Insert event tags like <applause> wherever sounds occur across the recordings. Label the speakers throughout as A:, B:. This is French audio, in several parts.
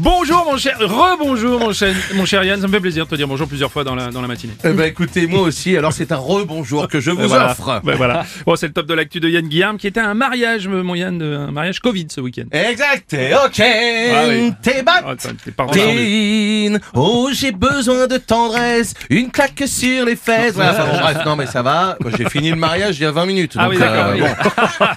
A: Bonjour mon cher, rebonjour mon cher, mon cher Yann, ça me fait plaisir de te dire bonjour plusieurs fois dans la, dans la matinée.
B: Eh ben écoutez, moi aussi, alors c'est un rebonjour que je vous
A: voilà.
B: offre.
A: Ouais, voilà. Bon, c'est le top de l'actu de Yann Guillaume qui était à un mariage, mon Yann, de- un mariage Covid ce week-end.
B: Exact, et ok,
A: oui.
B: t'es
A: Oh,
B: bat,
A: attends, t'es
B: Oh, j'ai besoin de tendresse, une claque sur les fesses. Ouais, enfin, bon, bref, non, mais ça va. J'ai fini le mariage il y a 20 minutes.
A: Ah
B: donc,
A: oui, d'accord, oui.
B: bon.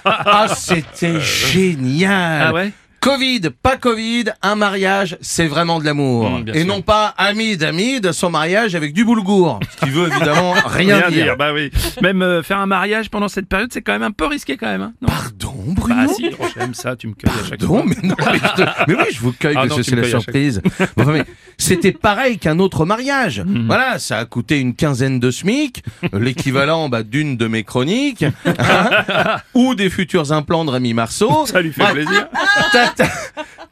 B: <laughs> Ah, c'était génial.
A: Ah ouais
B: Covid, pas Covid, un mariage, c'est vraiment de l'amour.
A: Mmh,
B: et
A: sûr.
B: non pas Hamid, Hamid, son mariage avec du boulgour. Ce qui veut évidemment <laughs> rien,
A: Rien
B: dire.
A: dire, bah oui. Même euh, faire un mariage pendant cette période, c'est quand même un peu risqué quand même. Hein non?
B: Pardon, Bruno
A: bah si, j'aime ça, tu me cueilles à chaque
B: Pardon,
A: fois.
B: mais non, mais, je te- mais oui, je vous cueille,
A: Ah
B: que
A: non,
B: c'est la
A: chaque
B: surprise. Bon, enfin, mais c'était pareil qu'un autre mariage.
A: Mhm.
B: Voilà, ça a coûté une quinzaine de SMIC, l'équivalent bah, d'une de mes chroniques, hein, ou des futurs implants de Rémi Marceau.
A: Ça lui fait plaisir.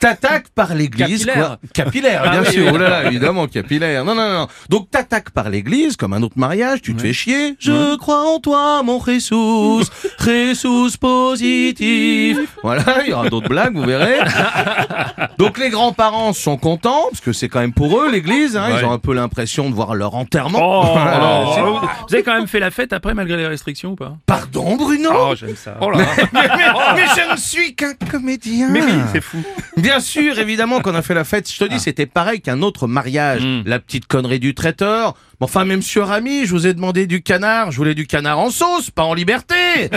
B: T'attaques par l'église,
A: Capillaire.
B: quoi. Capillaire,
A: Ah
B: bien
A: oui,
B: sûr.
A: oui.
B: Oh là là, évidemment, capillaire. Non, non, non. Donc, t'attaques par l'église, comme un autre mariage, tu te fais chier. Je crois en toi, mon Jesus. <laughs> Jesus positif. Voilà, il y aura d'autres blagues, vous verrez. Donc, les grands-parents sont contents, parce que c'est quand même pour eux, l'église, hein.
A: Ouais.
B: Ils ont un peu l'impression de voir leur enterrement.
A: Oh,
B: Voilà, c'est-
A: vous vous avez quand même fait la fête après malgré les restrictions ou pas?
B: Pardon, Bruno?
A: Oh, j'aime ça. Oh là. <laughs>
B: mais, mais je ne suis qu'un comédien.
A: Mais oui, c'est fou.
B: Bien sûr, évidemment qu'on a fait la fête. Je te dis, c'était pareil qu'un autre mariage.
A: Mm.
B: La petite connerie du traiteur. Mais Enfin, même sur Ami, je vous ai demandé du canard. Je voulais du canard en sauce, pas en liberté. <laughs>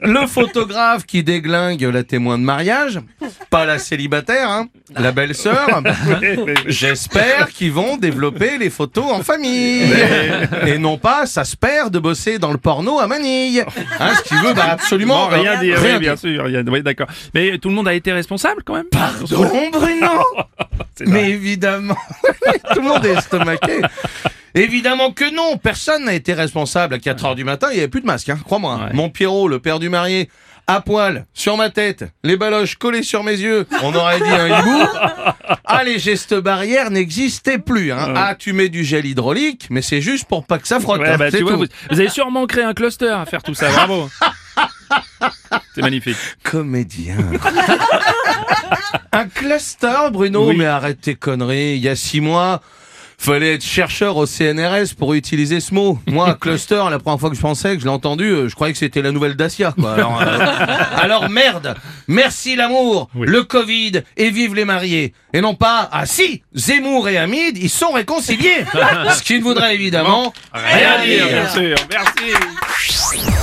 B: Le photographe qui déglingue la témoin de mariage. Pas la célibataire, hein. La belle-sœur. <laughs> J'espère qu'ils vont développer les photos en famille. Et non pas, ça se perd de bosser dans le porno à Manille. Hein, ce qui veut bah, absolument
A: Bon, rien dire,
B: rien
A: oui, bien sûr, rien. Oui, d'accord. Mais tout le monde a été responsable quand même?
B: Pardon, Bruno? <laughs> Mais évidemment, tout le monde est estomaqué. Évidemment que non, personne n'a été responsable. À 4 heures du matin, il n'y avait plus de masque, hein, crois-moi. hein.
A: Ouais.
B: Mon Pierrot, le père du marié, à poil, sur ma tête, les baloches collées sur mes yeux, on aurait dit un hibou. <laughs> Ah, les gestes barrières n'existaient plus. Hein. Ah, tu mets du gel hydraulique, mais c'est juste pour pas que ça frotte.
A: Ouais,
B: hein,
A: bah, tu vois, vous, vous avez sûrement créé un cluster à faire tout ça. Bravo. <laughs> C'est magnifique.
B: Comédien. <laughs> un cluster, Bruno
A: Oui.
B: Mais arrête tes conneries. Il y a six mois, fallait être chercheur au CNRS pour utiliser ce mot. Moi, <laughs> cluster, la première fois que je pensais, que je l'ai entendu, euh, je croyais que c'était la nouvelle Dacia. Quoi. Alors, euh, <laughs> alors merde. Merci l'amour,
A: Oui.
B: le Covid et vive les mariés. Et non pas, ah si, Zemmour et Hamid, ils sont réconciliés. <laughs> Ce qui ne voudrait évidemment
A: Rien dire, bien sûr. Merci.